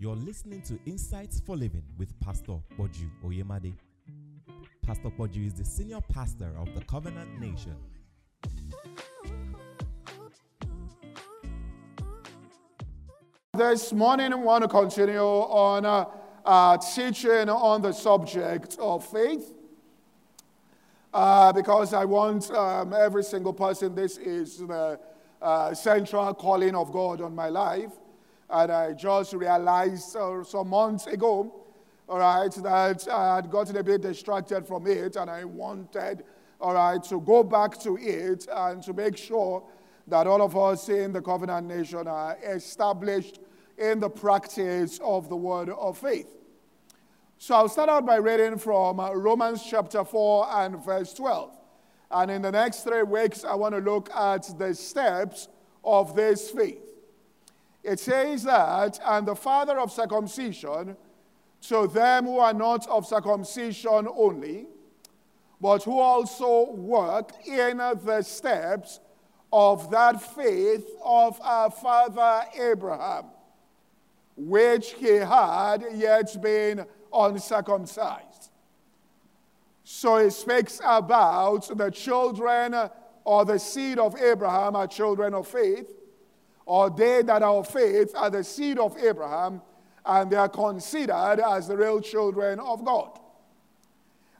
You're listening to Insights for Living with Pastor Poju Oyemade. Pastor Poju is the senior pastor of the Covenant Nation. This morning, we want to continue on uh, uh, teaching on the subject of faith. Uh, because I want um, every single person, this is the uh, central calling of God on my life. And I just realized uh, some months ago, all right, that I had gotten a bit distracted from it, and I wanted, all right, to go back to it and to make sure that all of us in the covenant nation are established in the practice of the word of faith. So I'll start out by reading from uh, Romans chapter 4 and verse 12. And in the next three weeks, I want to look at the steps of this faith. It says that, and the father of circumcision, to them who are not of circumcision only, but who also work in the steps of that faith of our father Abraham, which he had yet been uncircumcised. So he speaks about the children or the seed of Abraham are children of faith, or they that of faith are the seed of Abraham, and they are considered as the real children of God.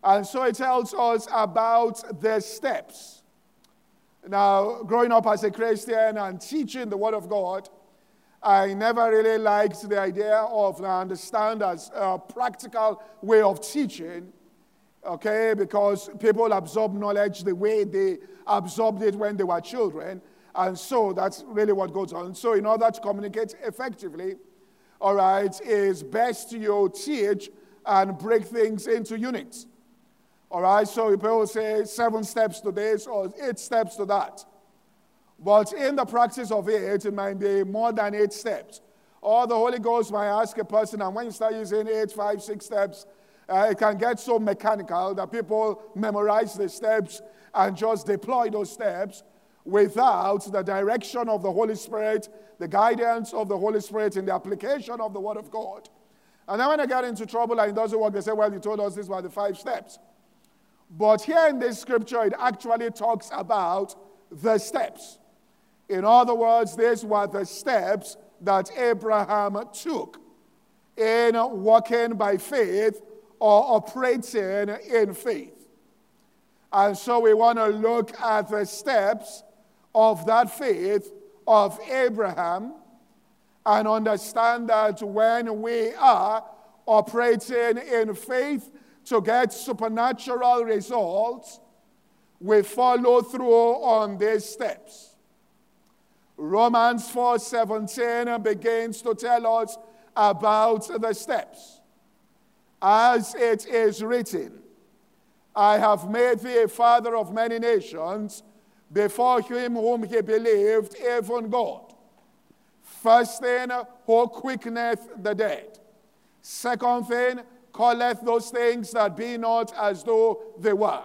And so it tells us about the steps. Now, growing up as a Christian and teaching the Word of God, I never really liked the idea of, I understand, as a practical way of teaching, okay, because people absorb knowledge the way they absorbed it when they were children. And so that's really what goes on. So, in order to communicate effectively, all right, it's best you teach and break things into units. All right, so people say seven steps to this or eight steps to that. But in the practice of it, it might be more than eight steps. Or the Holy Ghost might ask a person, and when you start using eight, five, six steps, uh, it can get so mechanical that people memorize the steps and just deploy those steps without the direction of the Holy Spirit, the guidance of the Holy Spirit in the application of the Word of God. And then when I got into trouble and it doesn't work, they say, Well, you told us these were the five steps. But here in this scripture, it actually talks about the steps. In other words, these were the steps that Abraham took in walking by faith or operating in faith. And so we want to look at the steps of that faith of Abraham and understand that when we are operating in faith to get supernatural results, we follow through on these steps. Romans 4:17 begins to tell us about the steps. As it is written, I have made thee a father of many nations before him whom he believed, even God. First thing, who quickeneth the dead. Second thing, calleth those things that be not as though they were.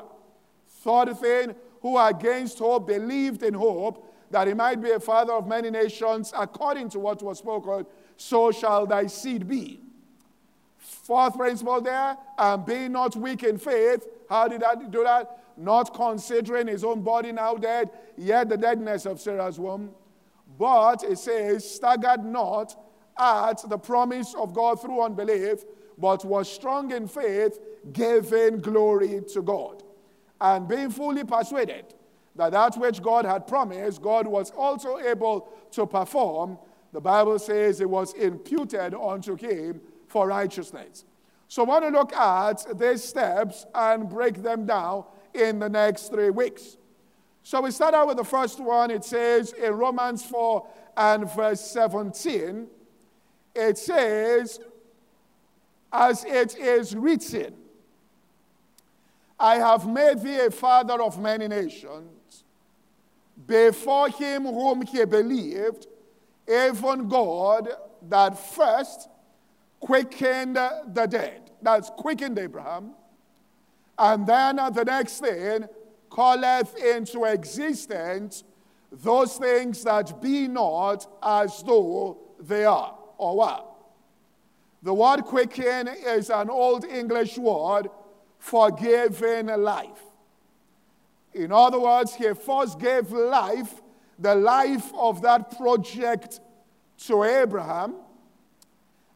Third thing, who against hope believed in hope that he might be a father of many nations, according to what was spoken, so shall thy seed be. Fourth principle there, and be not weak in faith. How did I do that? Not considering his own body now dead, yet the deadness of Sarah's womb. But it says, staggered not at the promise of God through unbelief, but was strong in faith, giving glory to God, and being fully persuaded that that which God had promised, God was also able to perform. The Bible says it was imputed unto him for righteousness. So I want to look at these steps and break them down in the next three weeks. So we start out with the first one. It says in Romans 4 and verse 17, it says, As it is written, I have made thee a father of many nations before him whom he believed, even God that first quickened the dead. That's quickened Abraham. And then the next thing, calleth into existence those things that be not as though they are or were. The word quicken is an old English word for giving life. In other words, he first gave life, the life of that project to Abraham.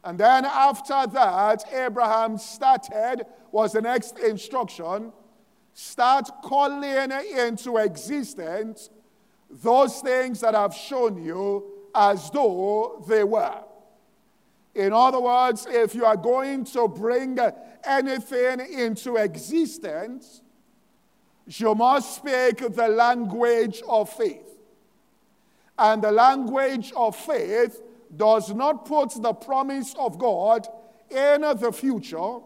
And then after that, Abraham started, was the next instruction, start calling into existence those things that I've shown you as though they were. In other words, if you are going to bring anything into existence, you must speak the language of faith. And the language of faith does not put the promise of God in the future,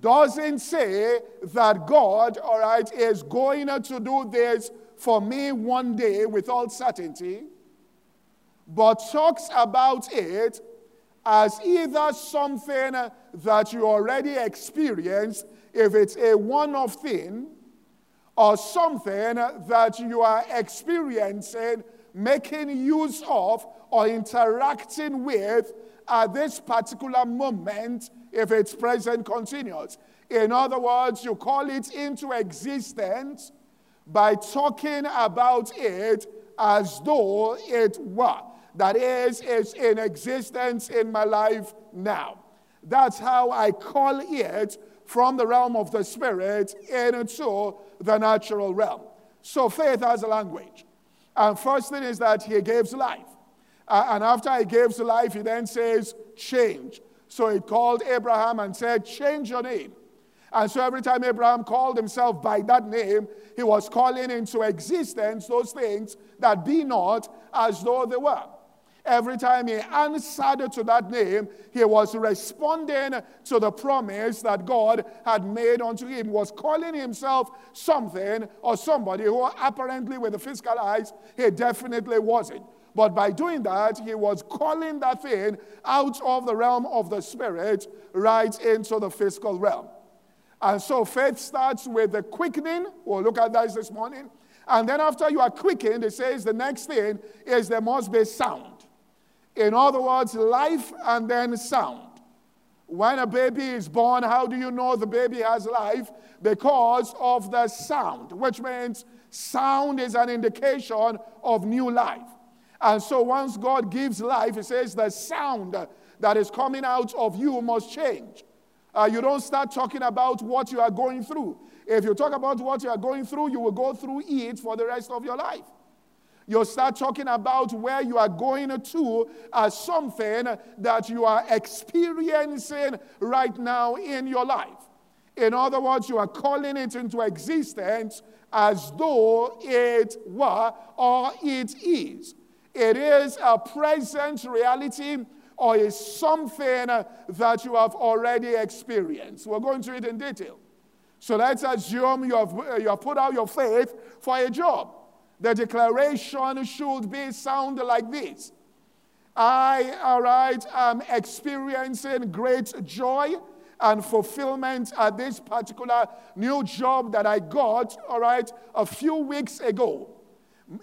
doesn't say that God, all right, is going to do this for me one day with all certainty, but talks about it as either something that you already experienced, if it's a one off thing, or something that you are experiencing, making use of, or interacting with at this particular moment if it's present continuous. In other words, you call it into existence by talking about it as though it were. That is, it's in existence in my life now. That's how I call it from the realm of the spirit into the natural realm. So faith has a language. And first thing is that he gives life. And after he gives life, he then says, change. So he called Abraham and said, change your name. And so every time Abraham called himself by that name, he was calling into existence those things that be not as though they were. Every time he answered to that name, he was responding to the promise that God had made unto him, was calling himself something or somebody who apparently with the physical eyes, he definitely wasn't. But by doing that, he was calling that thing out of the realm of the spirit right into the physical realm. And so faith starts with the quickening. We'll look at that this morning. And then after you are quickened, it says the next thing is there must be sound. In other words, life and then sound. When a baby is born, how do you know the baby has life? Because of the sound, which means sound is an indication of new life. And so once God gives life, He says the sound that is coming out of you must change. Uh, you don't start talking about what you are going through. If you talk about what you are going through, you will go through it for the rest of your life. You'll start talking about where you are going to as something that you are experiencing right now in your life. In other words, you are calling it into existence as though it were or it is. It is a present reality or is something that you have already experienced. We're going to it in detail. So let's assume you have, you have put out your faith for a job. The declaration should be sound like this I, all right, am experiencing great joy and fulfillment at this particular new job that I got, all right, a few weeks ago.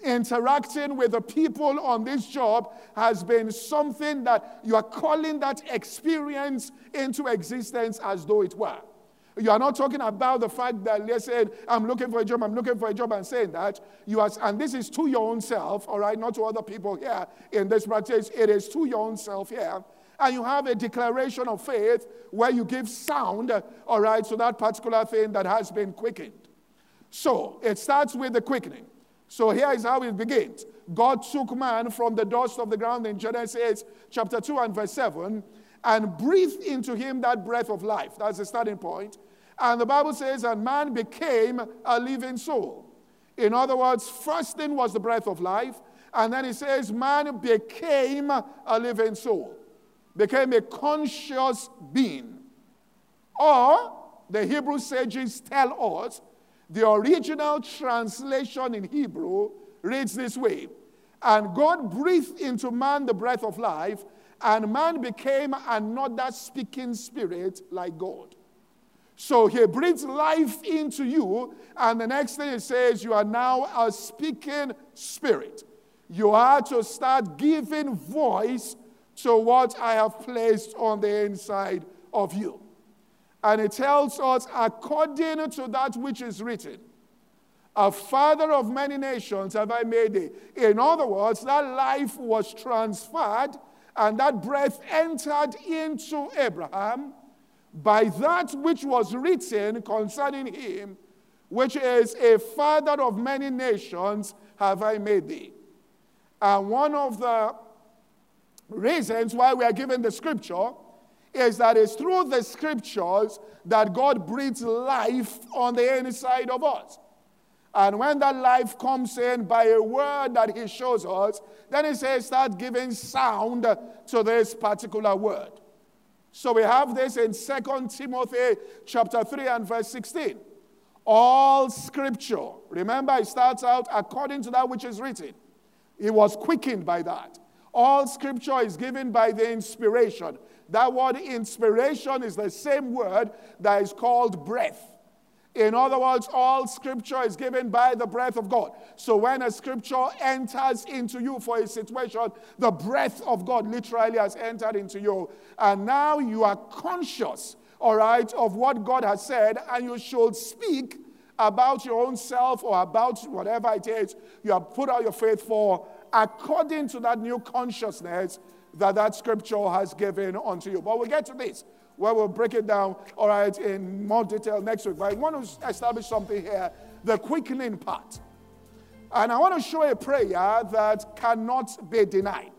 Interacting with the people on this job has been something that you are calling that experience into existence as though it were. You are not talking about the fact that, listen, I'm looking for a job, I'm looking for a job, and saying that. You are, and this is to your own self, all right, not to other people here in this practice. It is to your own self here. And you have a declaration of faith where you give sound, all right, to that particular thing that has been quickened. So it starts with the quickening. So here is how it begins. God took man from the dust of the ground in Genesis chapter 2 and verse 7 and breathed into him that breath of life. That's the starting point. And the Bible says, and man became a living soul. In other words, first thing was the breath of life. And then it says, man became a living soul, became a conscious being. Or, the Hebrew sages tell us, the original translation in Hebrew reads this way And God breathed into man the breath of life, and man became another speaking spirit like God. So he breathes life into you, and the next thing it says, you are now a speaking spirit. You are to start giving voice to what I have placed on the inside of you. And it tells us, according to that which is written, a father of many nations have I made thee. In other words, that life was transferred and that breath entered into Abraham by that which was written concerning him, which is a father of many nations have I made thee. And one of the reasons why we are given the scripture is that it's through the scriptures that God breathes life on the inside of us. And when that life comes in by a word that He shows us, then He says, start giving sound to this particular word. So we have this in 2 Timothy chapter 3 and verse 16. All scripture, remember, it starts out according to that which is written. He was quickened by that. All scripture is given by the inspiration. That word inspiration is the same word that is called breath. In other words, all scripture is given by the breath of God. So when a scripture enters into you for a situation, the breath of God literally has entered into you. And now you are conscious, all right, of what God has said, and you should speak about your own self or about whatever it is you have put out your faith for according to that new consciousness that that scripture has given unto you. But we'll get to this where we'll break it down, all right, in more detail next week. But I want to establish something here the quickening part. And I want to show a prayer that cannot be denied.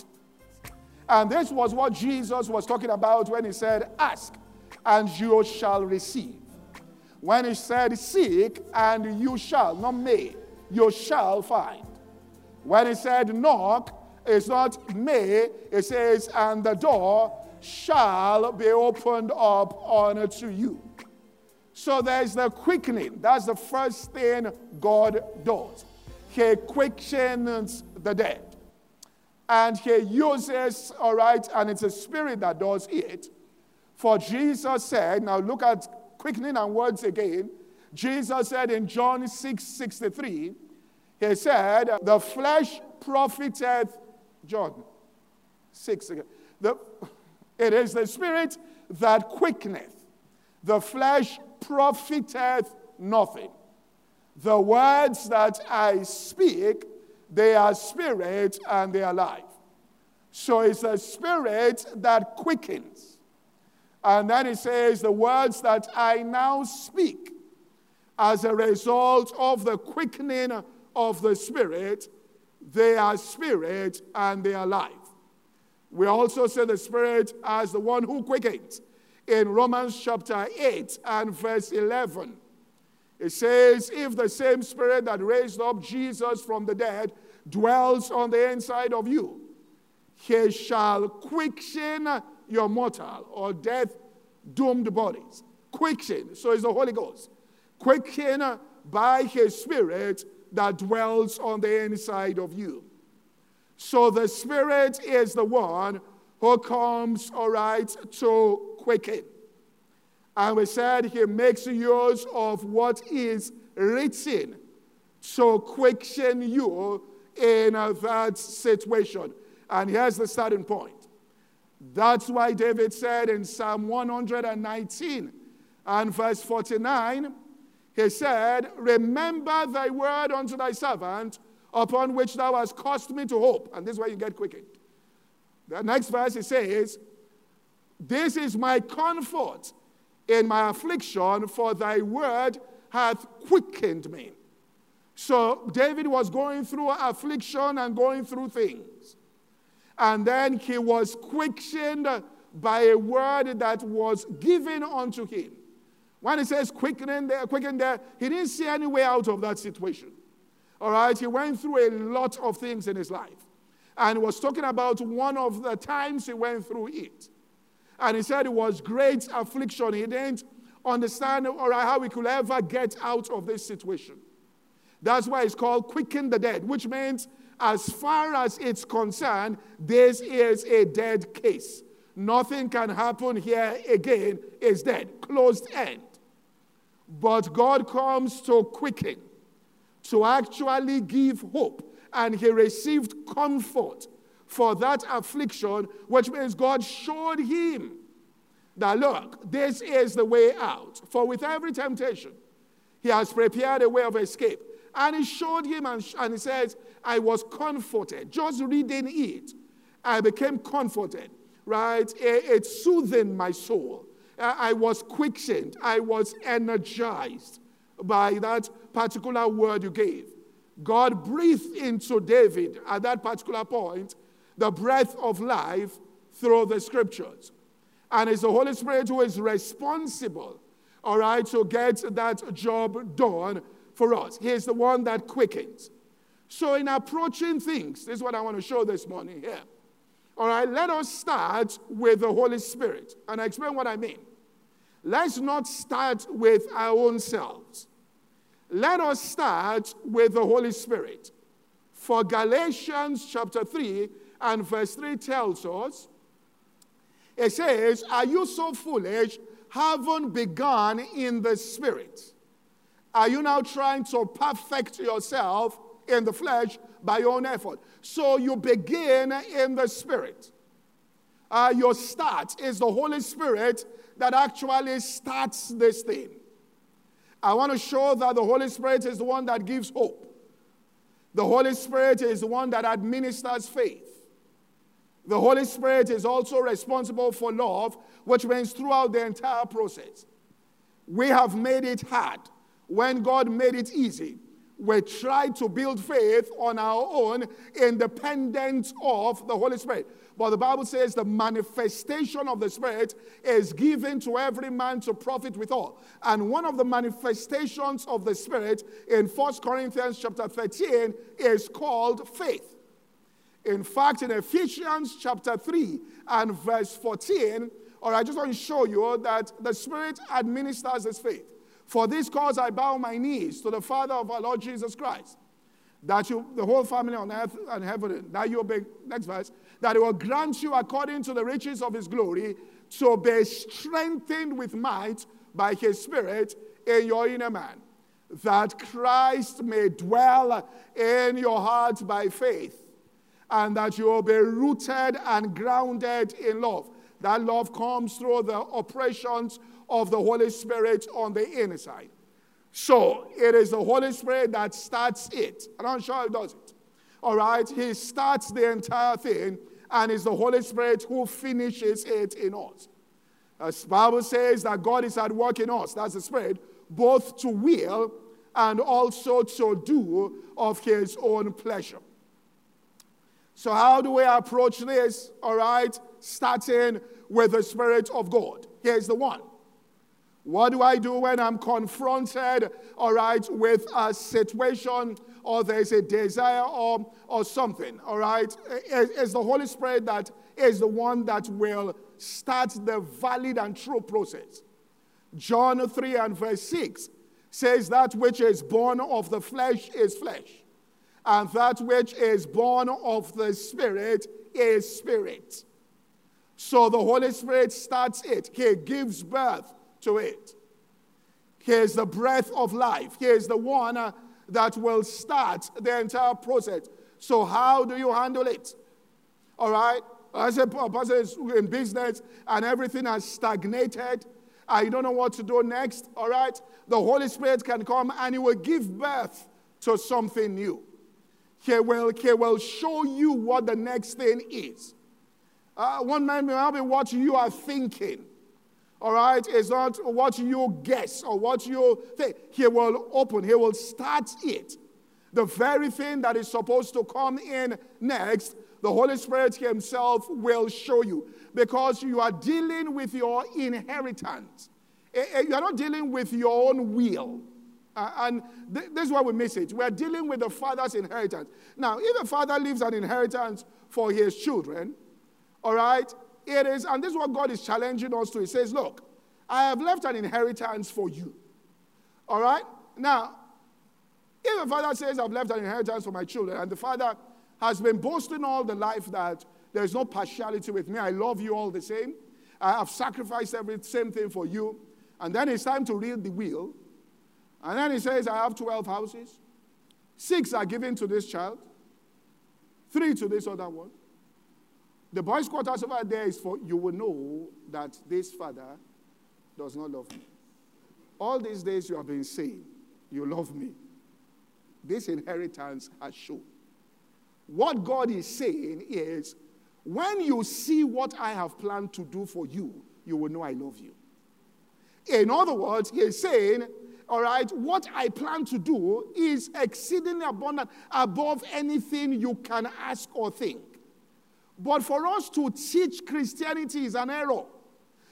And this was what Jesus was talking about when he said, Ask, and you shall receive. When he said, Seek, and you shall, not may, you shall find. When he said, Knock, it's not may, it says, and the door shall be opened up unto you. So there's the quickening. That's the first thing God does. He quickens the dead. And he uses, all right, and it's a spirit that does it. For Jesus said, now look at quickening and words again. Jesus said in John 6 63, he said, The flesh profiteth, John 6 again. The, it is the spirit that quickeneth, the flesh profiteth nothing. The words that I speak, they are spirit and they are life. So it's the spirit that quickens. And then it says, the words that I now speak as a result of the quickening of the spirit, they are spirit and they are life. We also say the Spirit as the one who quickens. In Romans chapter 8 and verse 11, it says, If the same Spirit that raised up Jesus from the dead dwells on the inside of you, he shall quicken your mortal or death doomed bodies. Quicken, so it's the Holy Ghost. Quicken by his Spirit that dwells on the inside of you. So the Spirit is the one who comes, all right, to quicken. And we said he makes use of what is written to quicken you in uh, that situation. And here's the starting point. That's why David said in Psalm 119 and verse 49, he said, Remember thy word unto thy servant upon which thou hast caused me to hope. And this is where you get quickened. The next verse it says, This is my comfort in my affliction, for thy word hath quickened me. So David was going through affliction and going through things. And then he was quickened by a word that was given unto him. When he says quickening there, quicken there, he didn't see any way out of that situation. All right, he went through a lot of things in his life. And he was talking about one of the times he went through it. And he said it was great affliction. He didn't understand all right, how he could ever get out of this situation. That's why it's called quicken the dead, which means as far as it's concerned, this is a dead case. Nothing can happen here again. It's dead. Closed end. But God comes to quicken to actually give hope. And he received comfort for that affliction, which means God showed him that, look, this is the way out. For with every temptation, he has prepared a way of escape. And he showed him, and, and he says, I was comforted. Just reading it, I became comforted, right? It, it soothed my soul. I was quickened. I was energized by that particular word you gave. God breathed into David at that particular point the breath of life through the scriptures. And it's the Holy Spirit who is responsible, all right, to get that job done for us. He is the one that quickens. So, in approaching things, this is what I want to show this morning here. All right, let us start with the Holy Spirit. And I explain what I mean. Let's not start with our own selves. Let us start with the Holy Spirit. For Galatians chapter 3 and verse 3 tells us, it says, Are you so foolish, having begun in the Spirit? Are you now trying to perfect yourself in the flesh by your own effort? So you begin in the Spirit. Uh, your start is the Holy Spirit that actually starts this thing. I want to show that the Holy Spirit is the one that gives hope. The Holy Spirit is the one that administers faith. The Holy Spirit is also responsible for love, which means throughout the entire process. We have made it hard when God made it easy. We try to build faith on our own, independent of the Holy Spirit. But the Bible says the manifestation of the Spirit is given to every man to profit with all. And one of the manifestations of the Spirit in 1 Corinthians chapter 13 is called faith. In fact, in Ephesians chapter 3 and verse 14, or I just want to show you that the Spirit administers this faith. For this cause I bow my knees to the Father of our Lord Jesus Christ, that you, the whole family on earth and heaven, that you obey, next verse, that he will grant you according to the riches of his glory to be strengthened with might by his Spirit in your inner man, that Christ may dwell in your heart by faith, and that you will be rooted and grounded in love. That love comes through the operations of the Holy Spirit on the inside. So it is the Holy Spirit that starts it. And I'm sure he does it. All right? He starts the entire thing, and it's the Holy Spirit who finishes it in us. The Bible says that God is at work in us, that's the Spirit, both to will and also to do of His own pleasure. So, how do we approach this? All right, starting with the Spirit of God. Here's the one what do I do when I'm confronted, all right, with a situation or there's a desire or, or something, all right? It's the Holy Spirit that is the one that will start the valid and true process. John 3 and verse 6 says, That which is born of the flesh is flesh, and that which is born of the Spirit is spirit. So the Holy Spirit starts it, He gives birth to it. He is the breath of life. He is the one uh, that will start the entire process. So, how do you handle it? All right? As a person is in business and everything has stagnated, I don't know what to do next. All right? The Holy Spirit can come and He will give birth to something new. He will, he will show you what the next thing is. Uh, one man may be what you are thinking all right, it's not what you guess or what you think. He will open, He will start it. The very thing that is supposed to come in next, the Holy Spirit Himself will show you because you are dealing with your inheritance. Eh, eh, you are not dealing with your own will. Uh, and th- this is why we miss it. We are dealing with the father's inheritance. Now, if a father leaves an inheritance for his children, all right, it is, and this is what God is challenging us to. He says, Look, I have left an inheritance for you. All right? Now, if the father says, I've left an inheritance for my children, and the father has been boasting all the life that there's no partiality with me, I love you all the same, I have sacrificed every same thing for you, and then it's time to read the will, and then he says, I have 12 houses, six are given to this child, three to this other one. The boys' quarters over there is for you will know that this father does not love me. All these days you have been saying, You love me. This inheritance has shown. What God is saying is, when you see what I have planned to do for you, you will know I love you. In other words, he is saying, all right, what I plan to do is exceedingly abundant above anything you can ask or think. But for us to teach Christianity is an error.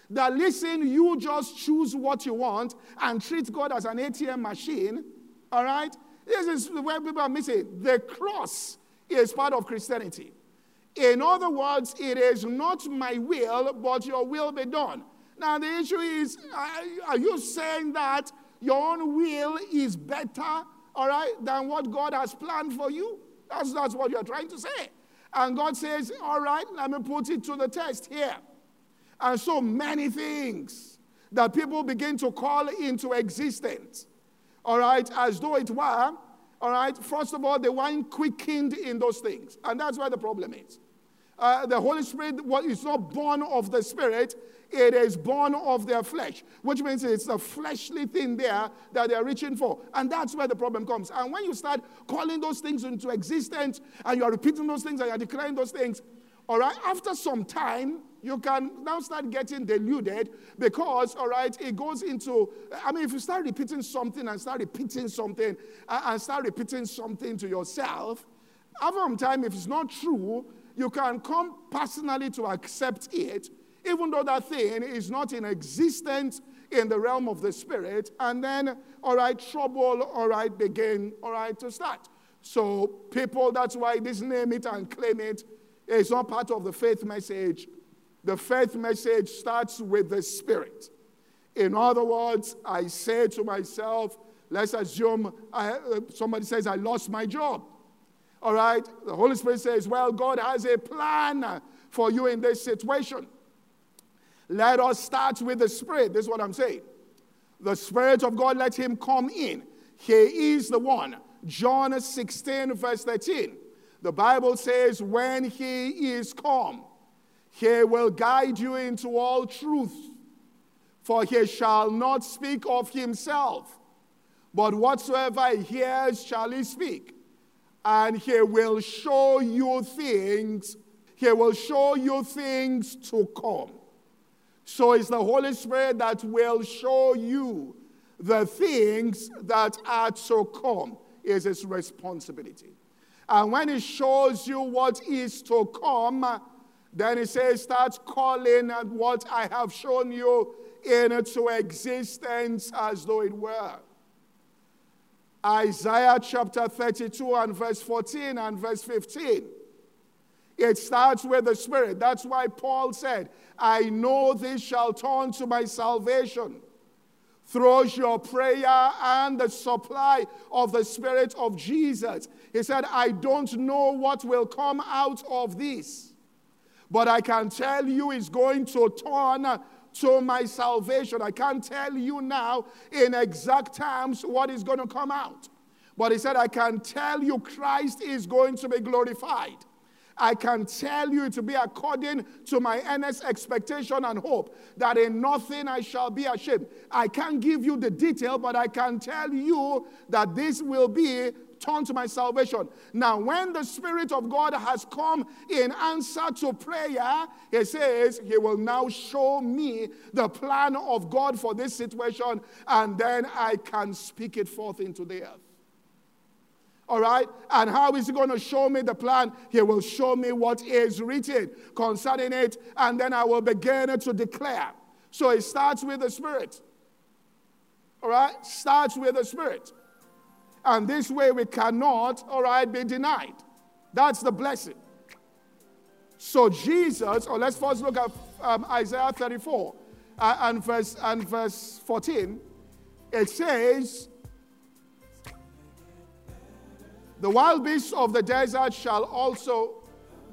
That listen, you just choose what you want and treat God as an ATM machine. All right? This is where people are missing. The cross is part of Christianity. In other words, it is not my will, but your will be done. Now, the issue is are you saying that your own will is better, all right, than what God has planned for you? That's, that's what you're trying to say. And God says, all right, let me put it to the test here. And so many things that people begin to call into existence, all right, as though it were, all right, first of all, they weren't quickened in those things. And that's where the problem is. Uh, the Holy Spirit is not born of the Spirit, it is born of their flesh, which means it's a fleshly thing there that they're reaching for. And that's where the problem comes. And when you start calling those things into existence and you are repeating those things and you're declaring those things, all right, after some time, you can now start getting deluded because, all right, it goes into, I mean, if you start repeating something and start repeating something and start repeating something to yourself, after some time, if it's not true, you can come personally to accept it even though that thing is not in existence in the realm of the spirit, and then, all right, trouble, all right, begin, all right, to start. So, people, that's why this name it and claim it is not part of the faith message. The faith message starts with the spirit. In other words, I say to myself, let's assume I, uh, somebody says, I lost my job. All right, the Holy Spirit says, Well, God has a plan for you in this situation. Let us start with the Spirit. This is what I'm saying. The Spirit of God, let him come in. He is the one. John 16, verse 13. The Bible says, When he is come, he will guide you into all truth. For he shall not speak of himself, but whatsoever he hears shall he speak. And he will show you things, he will show you things to come. So it's the Holy Spirit that will show you the things that are to come, is his responsibility. And when he shows you what is to come, then he says, start calling at what I have shown you into existence as though it were. Isaiah chapter 32 and verse 14 and verse 15. It starts with the Spirit. That's why Paul said, I know this shall turn to my salvation through your prayer and the supply of the Spirit of Jesus. He said, I don't know what will come out of this, but I can tell you it's going to turn to my salvation. I can't tell you now in exact terms what is going to come out. But he said, I can tell you Christ is going to be glorified. I can tell you to be according to my earnest expectation and hope that in nothing I shall be ashamed. I can't give you the detail, but I can tell you that this will be turned to my salvation. Now, when the Spirit of God has come in answer to prayer, He says, He will now show me the plan of God for this situation, and then I can speak it forth into the earth. All right? And how is he going to show me the plan? He will show me what is written concerning it, and then I will begin to declare. So it starts with the Spirit. All right? Starts with the Spirit. And this way we cannot, all right, be denied. That's the blessing. So Jesus, or let's first look at um, Isaiah 34 uh, and, verse, and verse 14. It says, the wild beasts of the desert shall also,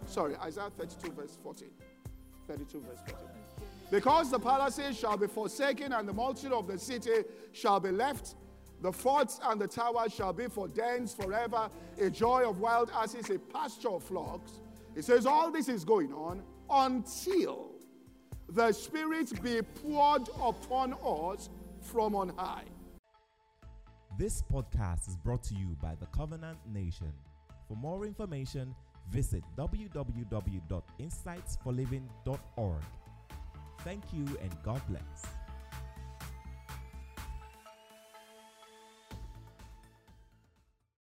sorry, Isaiah 32, verse 14. 32, verse 14. Because the palaces shall be forsaken and the multitude of the city shall be left, the forts and the towers shall be for dens forever, a joy of wild asses, a pasture of flocks. It says all this is going on until the Spirit be poured upon us from on high. This podcast is brought to you by the Covenant Nation. For more information, visit www.insightsforliving.org. Thank you and God bless.